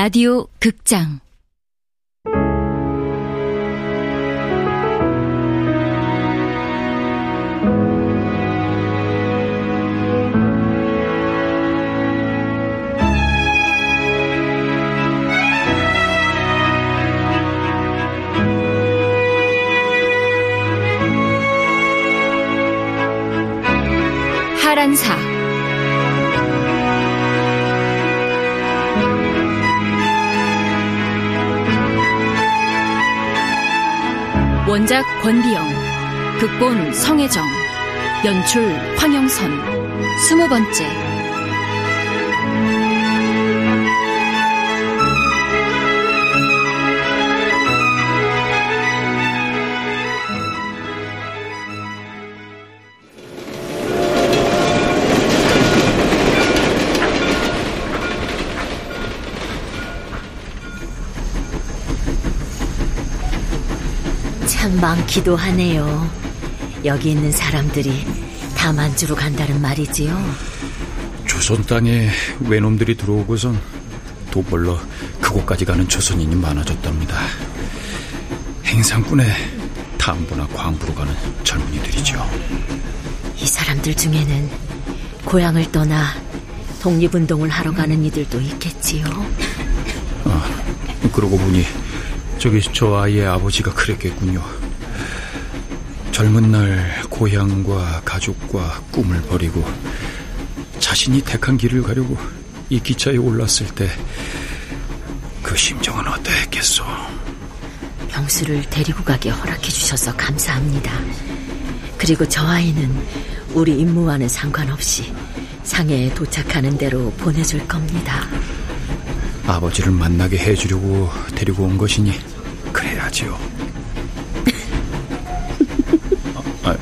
라디오 극장. 하란사 원작 권비영, 극본 성혜정, 연출 황영선, 스무 번째. 많기도 하네요. 여기 있는 사람들이 다 만주로 간다는 말이지요. 조선 땅에 외놈들이 들어오고선 돈 벌러 그곳까지 가는 조선인이 많아졌답니다. 행상꾼에 탐부나 광부로 가는 젊은이들이죠. 이 사람들 중에는 고향을 떠나 독립운동을 하러 가는 이들도 있겠지요. 아, 그러고 보니 저기 저 아이의 아버지가 그랬겠군요. 젊은 날 고향과 가족과 꿈을 버리고 자신이 택한 길을 가려고 이 기차에 올랐을 때 그 심정은 어떠했겠소? 병수를 데리고 가게 허락해 주셔서 감사합니다. 그리고 저 아이는 우리 임무와는 상관없이 상해에 도착하는 대로 보내줄 겁니다. 아버지를 만나게 해주려고 데리고 온 것이니 그래야지요. 아,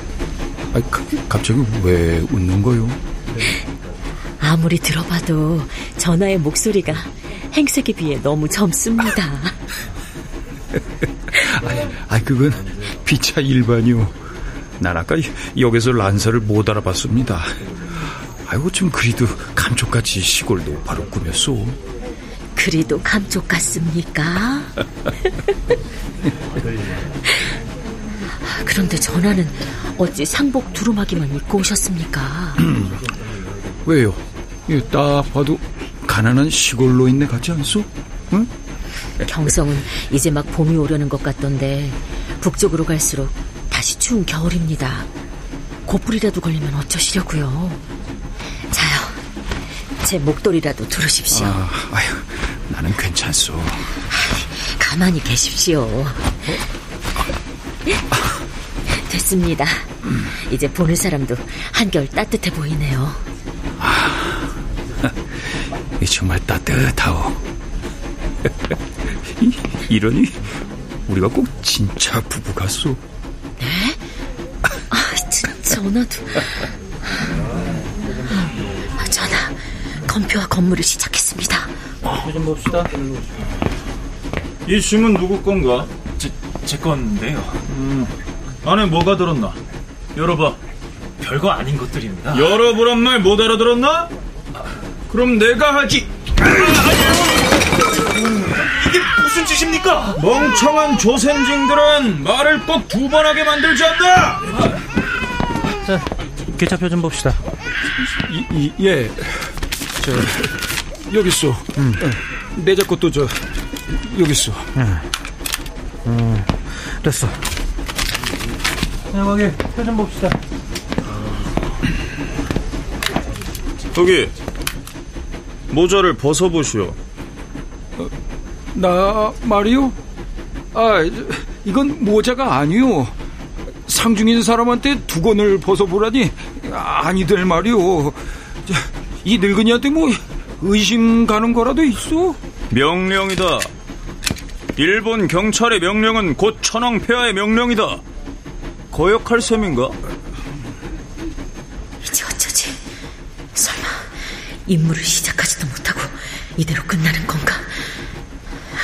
갑자기 왜 웃는 거요? 아무리 들어봐도 전화의 목소리가 행색에 비해 너무 젊습니다. 아, 그건 피차 일반이요. 난 아까 역에서 란서를 못 알아봤습니다. 아이고 좀 그리도 감쪽같이 시골도 바로 꾸몄소. 그리도 감쪽 같습니까? 그런데 전화는 어찌 상복 두루마기만 입고 오셨습니까? 왜요? 딱 봐도 가난한 시골 노인네 같지 않소? 응? 경성은 이제 막 봄이 오려는 것 같던데 북쪽으로 갈수록 다시 추운 겨울입니다. 고불이라도 걸리면 어쩌시려고요? 제 목도리라도 두르십시오. 아, 아휴, 나는 괜찮소. 가만히 계십시오. 어? 됐습니다. 이제 보는 사람도 한결 따뜻해 보이네요. 아, 정말 따뜻하오. 이러니 우리가 꼭 진짜 부부 같소. 네? 아, 전화도. 아, 전화. 건표와 건물을 시작했습니다. 좀 봅시다. 이 짐은 누구 건가? 제, 제 건데요. 음, 안에 뭐가 들었나? 열어봐. 별거 아닌 것들입니다. 열어보란 말 못 알아들었나? 그럼 내가 하지. 이게 무슨 짓입니까? 멍청한 조센징들은 말을 꼭 두 번 하게 만들지 않나? 자, 기차표 좀 봅시다. 이, 이, 예. 저, 여기 있어. 음. 내자 것도 저, 여기 있어. 음. 음, 됐어. 자, 거기 표좀 봅시다. 거기 모자를 벗어보시오. 어, 나 말이요? 아, 이건 모자가 아니요. 상중인 사람한테 두건을 벗어보라니 아니들 말이오. 이 늙은이한테 뭐 의심 가는 거라도 있어? 명령이다. 일본 경찰의 명령은 곧 천황 폐하의 명령이다. 거역할 셈인가? 이제 어쩌지? 설마 임무를 시작하지도 못하고 이대로 끝나는 건가?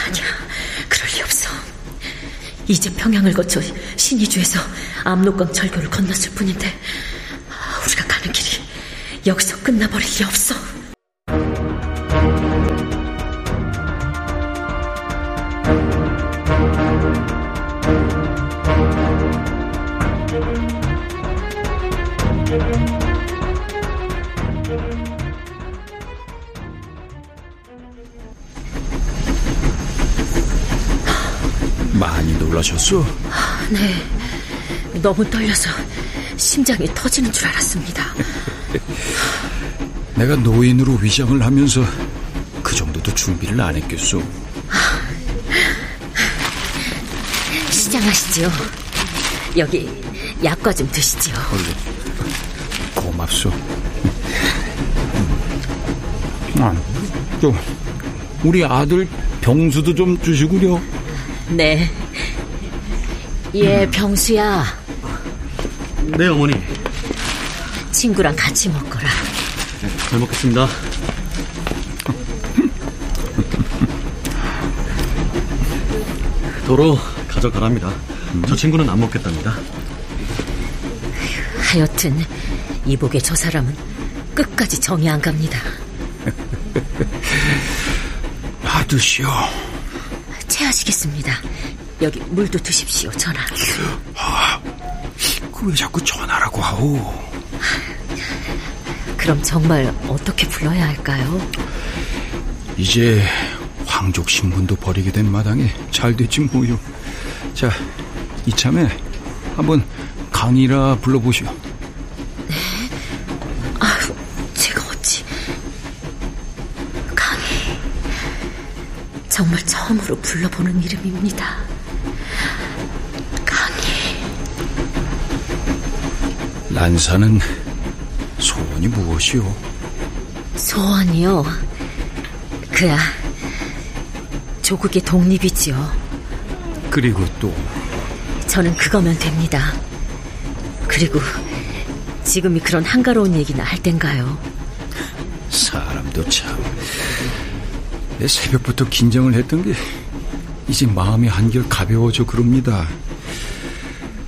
아니야, 그럴 리 없어. 이제 평양을 거쳐 신의주에서 압록강 철교를 건넜을 뿐인데 우리가 가는 길이 여기서 끝나버릴 리 없어. 많이 놀라셨소? 아, 네. 너무 떨려서 심장이 터지는 줄 알았습니다. 내가 노인으로 위장을 하면서 그 정도도 준비를 안 했겠소. 시장하시지요. 여기 약과 좀 드시지요. 고맙소. 아, 또 우리 아들 병수도 좀 주시구려. 네. 예, 병수야. 네, 어머니. 친구랑 같이 먹거라. 잘 먹겠습니다. 도로 가져가랍니다. 저 친구는 안 먹겠답니다. 하여튼 이복의 저 사람은 끝까지 정이 안 갑니다. 받으시오. 체하시겠습니다. 여기 물도 드십시오, 전하. 그왜 자꾸 전화라고 하오? 그럼 정말 어떻게 불러야 할까요? 이제 황족 신분도 버리게 된 마당에 잘 됐지 뭐요. 자, 이참에 한번 강이라 불러보시오. 아휴, 제가 어찌 강희 정말 처음으로 불러보는 이름입니다. 강희 란사는 소원이 무엇이오? 소원이요. 그야 조국의 독립이지요. 그리고 또 저는 그거면 됩니다. 그리고 지금이 그런 한가로운 얘기나 할 땐가요? 사람도 참. 내 새벽부터 긴장을 했던 게 이제 마음이 한결 가벼워져 그럽니다.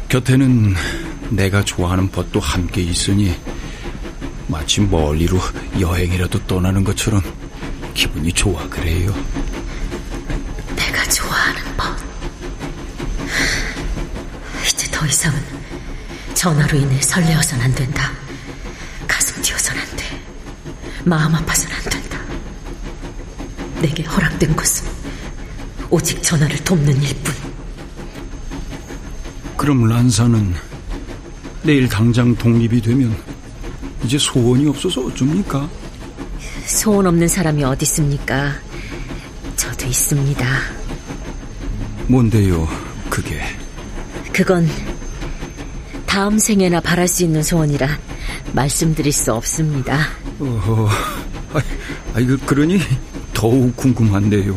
곁에는 내가 좋아하는 벗도 함께 있으니 마치 멀리로 여행이라도 떠나는 것처럼 기분이 좋아 그래요. 내가 좋아하는 법. 이제 더 이상은 전화로 인해 설레어선 안 된다. 가슴 뛰어선 안 돼. 마음 아파선 안 된다. 내게 허락된 것은 오직 전화를 돕는 일뿐. 그럼 란사는 내일 당장 독립이 되면 이제 소원이 없어서 어쩝니까? 소원 없는 사람이 어디 있습니까? 저도 있습니다. 뭔데요, 그게? 그건 다음 생에나 바랄 수 있는 소원이라 말씀드릴 수 없습니다. 어허, 아, 아, 이거 그러니 더욱 궁금한데요.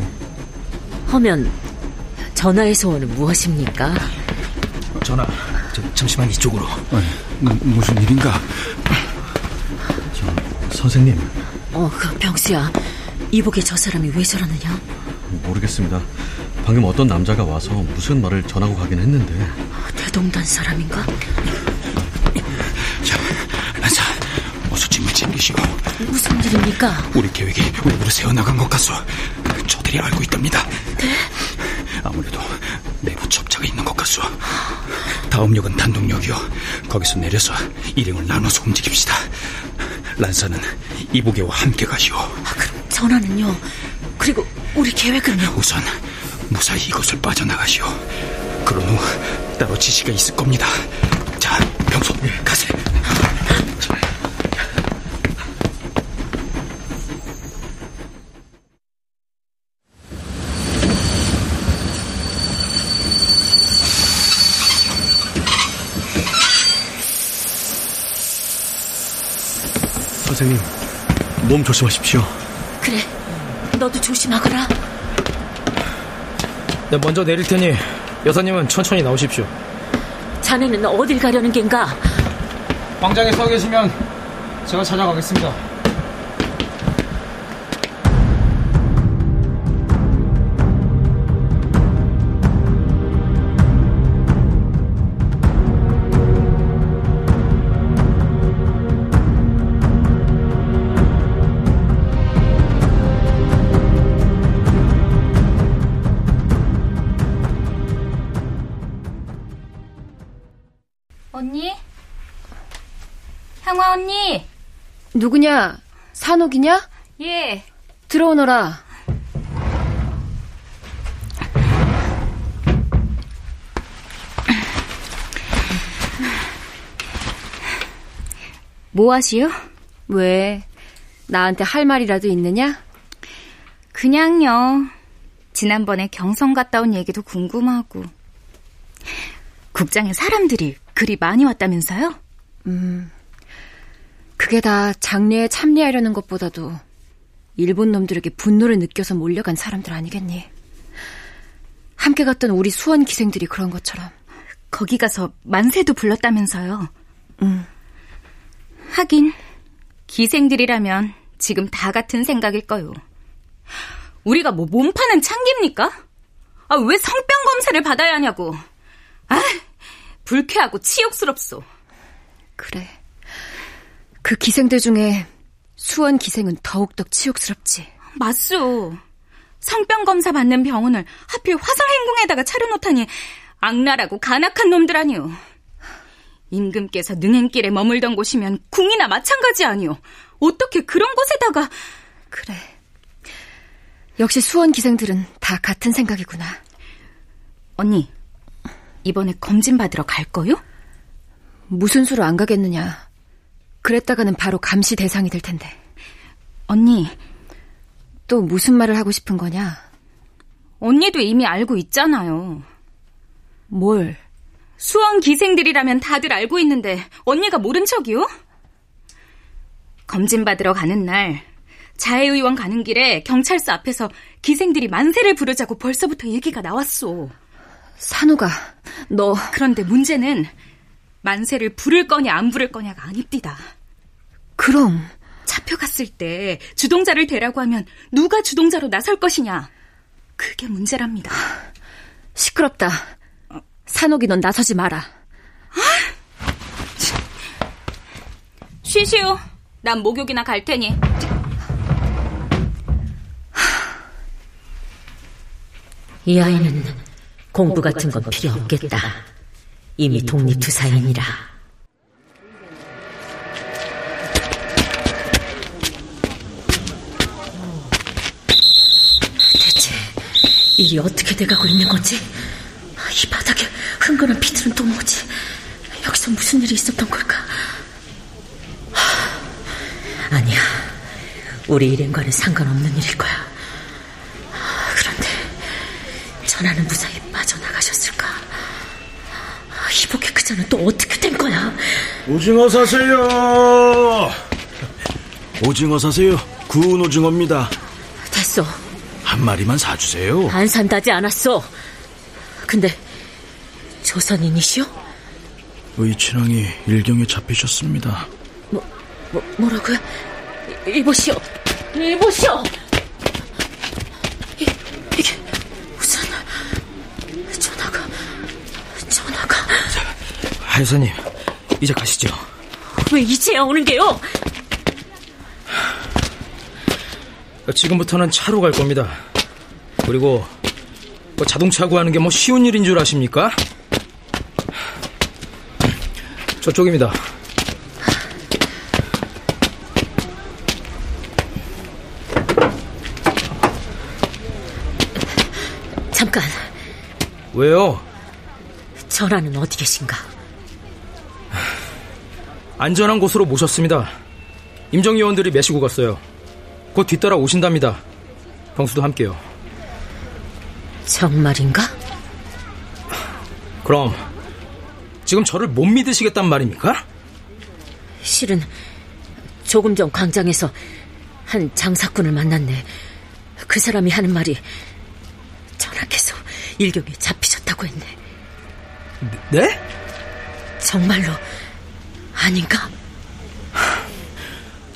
허면 전하의 소원은 무엇입니까? 전화, 저, 잠시만 이쪽으로. 아니, 무, 무슨 일인가? 선생님, 어, 그 병수야. 이복의 저 사람이 왜 저러느냐? 모르겠습니다. 방금 어떤 남자가 와서 무슨 말을 전하고 가긴 했는데 대동단 사람인가? 자, 란사, 어서 짐을 챙기시오. 무슨 일입니까? 우리 계획이 우리로 세워나간 것 같소. 저들이 알고 있답니다. 아무래도 내부 첩자가 있는 것 같소. 다음 역은 단독역이요. 거기서 내려서 일행을 나눠서 움직입시다. 란사는 이보계와 함께 가시오. 아, 그럼 전하는요? 그리고 우리 계획은요? 우선 무사히 이곳을 빠져나가시오. 그런 후 따로 지시가 있을 겁니다. 자, 병소 가세. 선생님 몸 조심하십시오. 그래, 너도 조심하거라. 네, 먼저 내릴 테니 여사님은 천천히 나오십시오. 자네는 어딜 가려는 겐가? 광장에 서 계시면 제가 찾아가겠습니다. 성화 언니. 누구냐? 산옥이냐? 예. 들어오너라. 뭐 하시오? 왜? 나한테 할 말이라도 있느냐? 그냥요. 지난번에 경성 갔다 온 얘기도 궁금하고. 국장에 사람들이 그리 많이 왔다면서요? 음, 그게 다 장례에 참여하려는 것보다도 일본 놈들에게 분노를 느껴서 몰려간 사람들 아니겠니? 함께 갔던 우리 수원 기생들이 그런 것처럼. 거기 가서 만세도 불렀다면서요? 응. 하긴, 기생들이라면 지금 다 같은 생각일 거요. 우리가 뭐 몸파는 창기입니까? 아, 왜 성병 검사를 받아야 하냐고. 아, 불쾌하고 치욕스럽소. 그래. 그 기생들 중에 수원 기생은 더욱더 치욕스럽지. 맞소. 성병 검사 받는 병원을 하필 화성행궁에다가 차려놓다니 악랄하고 간악한 놈들 아니오. 임금께서 능행길에 머물던 곳이면 궁이나 마찬가지 아니오. 어떻게 그런 곳에다가 그래. 역시 수원 기생들은 다 같은 생각이구나. 언니, 이번에 검진 받으러 갈 거요? 무슨 수로 안 가겠느냐. 그랬다가는 바로 감시 대상이 될 텐데. 언니, 또 무슨 말을 하고 싶은 거냐? 언니도 이미 알고 있잖아요. 뭘? 수원 기생들이라면 다들 알고 있는데 언니가 모른 척이요? 검진 받으러 가는 날 자해의원 가는 길에 경찰서 앞에서 기생들이 만세를 부르자고 벌써부터 얘기가 나왔소. 산호가 너 그런데 문제는 만세를 부를 거냐 안 부를 거냐가 아닙디다. 그럼 잡혀갔을 때 주동자를 대라고 하면 누가 주동자로 나설 것이냐. 그게 문제랍니다. 시끄럽다. 산옥이 넌 나서지 마라. 쉬시오. 난 목욕이나 갈 테니. 이 아이는 공부 같은 건 필요 없겠다. 이미 독립투사이니라. 일이 어떻게 돼가고 있는 거지? 이 바닥에 흥건한 피들은 또 뭐지? 여기서 무슨 일이 있었던 걸까? 아니야. 우리 일행과는 상관없는 일일 거야. 그런데 전하는 무사히 빠져나가셨을까? 이복의 그자는 또 어떻게 된 거야? 오징어 사세요. 오징어 사세요. 구운 오징어입니다. 한 마리만 사주세요. 안 산다지 않았어. 근데 조선인이시오? 의친왕이 일경에 잡히셨습니다. 뭐, 뭐 뭐라고요? 이보시오. 이보시오. 이, 이게 무슨 전화가 전화가 하여사님, 이제 가시죠. 왜 이제야 오는 게요? 지금부터는 차로 갈 겁니다. 그리고 뭐 자동차 구하는 게 뭐 쉬운 일인 줄 아십니까? 저쪽입니다. 잠깐. 왜요? 전하는 어디 계신가? 안전한 곳으로 모셨습니다. 임정위원들이 메시고 갔어요. 곧 뒤따라 오신답니다. 병수도 함께요. 정말인가? 그럼 지금 저를 못 믿으시겠단 말입니까? 실은 조금 전 광장에서 한 장사꾼을 만났네. 그 사람이 하는 말이 전하께서 일경에 잡히셨다고 했네. 네? 정말로 아닌가?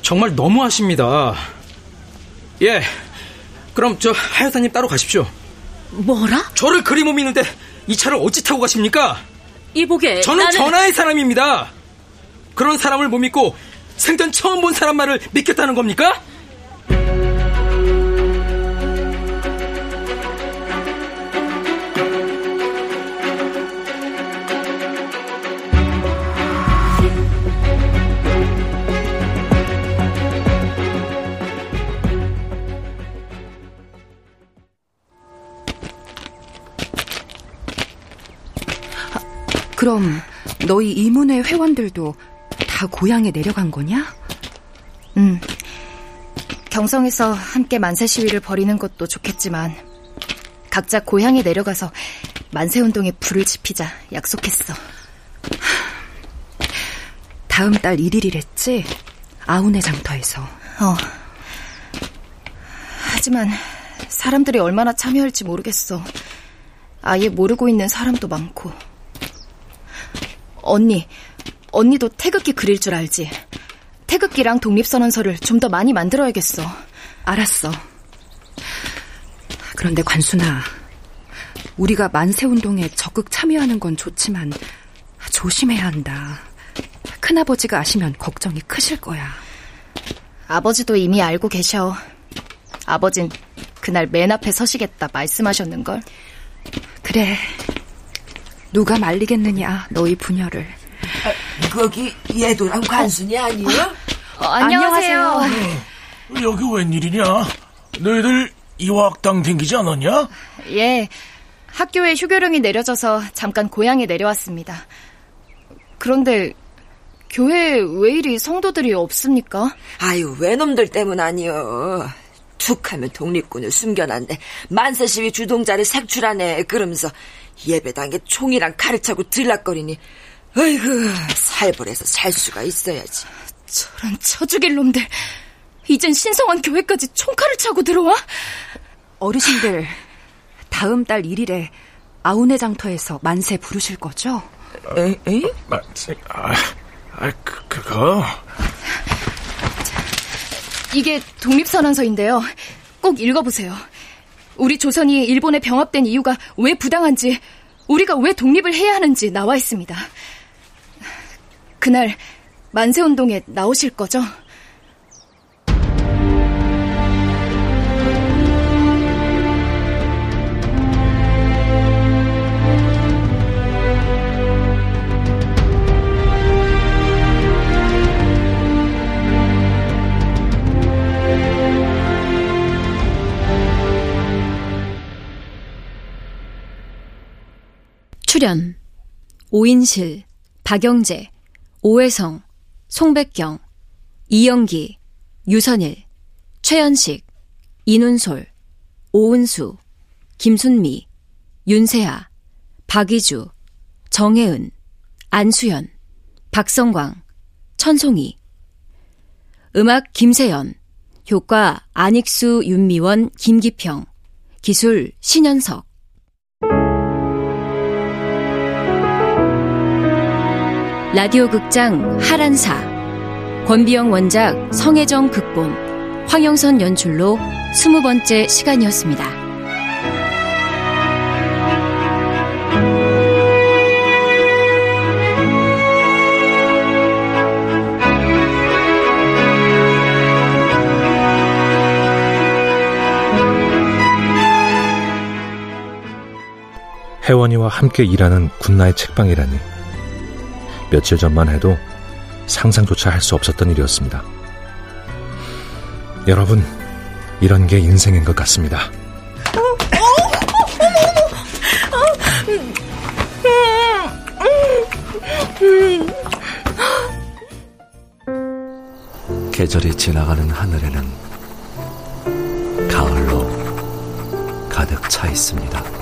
정말 너무하십니다. 예. 그럼 저 하여사님 따로 가십시오. 뭐라? 저를 그리 못 믿는데 이 차를 어찌 타고 가십니까? 이보게 저는 나는... 전하의 사람입니다. 그런 사람을 못 믿고 생전 처음 본 사람 말을 믿겠다는 겁니까? 그럼 너희 이문회 회원들도 다다 고향에 내려간 거냐? 응. 경성에서 함께 만세 시위를 벌이는 것도 좋겠지만 각자 고향에 내려가서 만세 운동에 불을 지피자 약속했어. 다음 달 1일이랬지? 아우네 장터에서. 어. 하지만 사람들이 얼마나 참여할지 모르겠어. 아예 모르고 있는 사람도 많고. 언니, 언니도 태극기 그릴 줄 알지? 태극기랑 독립선언서를 좀 더 많이 만들어야겠어. 알았어. 그런데 관순아, 우리가 만세운동에 적극 참여하는 건 좋지만 조심해야 한다. 큰아버지가 아시면 걱정이 크실 거야. 아버지도 이미 알고 계셔. 아버진 그날 맨 앞에 서시겠다 말씀하셨는걸. 그래. 누가 말리겠느냐, 너희 부녀를. 아, 거기 예도랑 관순이 아니에요? 어, 안녕하세요. 어, 여기 웬일이냐? 너희들 이화학당 댕기지 않았냐? 예. 학교에 휴교령이 내려져서 잠깐 고향에 내려왔습니다. 그런데 교회에 왜 이리 성도들이 없습니까? 아유, 외놈들 때문 아니요. 툭하면 독립군을 숨겨놨네. 만세 시위 주동자를 색출하네. 그러면서 예배당에 총이랑 칼을 차고 들락거리니 어이구 살벌해서 살 수가 있어야지. 저런 쳐죽일 놈들. 이젠 신성한 교회까지 총칼을 차고 들어와? 어르신들, 다음 달 1일에 아우네 장터에서 만세 부르실 거죠? 에? 에? 아, 아 그, 그거? 이게 독립선언서인데요. 꼭 읽어보세요. 우리 조선이 일본에 병합된 이유가 왜 부당한지, 우리가 왜 독립을 해야 하는지 나와 있습니다. 그날 만세운동에 나오실 거죠? 출연 오인실, 박영재, 오혜성, 송백경, 이영기, 유선일, 최연식, 이눈솔, 오은수, 김순미, 윤세아, 박이주, 정혜은, 안수연, 박성광, 천송이. 음악 김세연 효과 안익수, 윤미원, 김기평. 기술 신현석 라디오 극장 하란사. 권비영 원작 성혜정 극본. 황영선 연출로 스무 번째 시간이었습니다. 혜원이와 함께 일하는 군나의 책방이라니 며칠 전만 해도 상상조차 할 수 없었던 일이었습니다. 여러분, 이런 게 인생인 것 같습니다. 계절이 지나가는 하늘에는 가을로 가득 차 있습니다.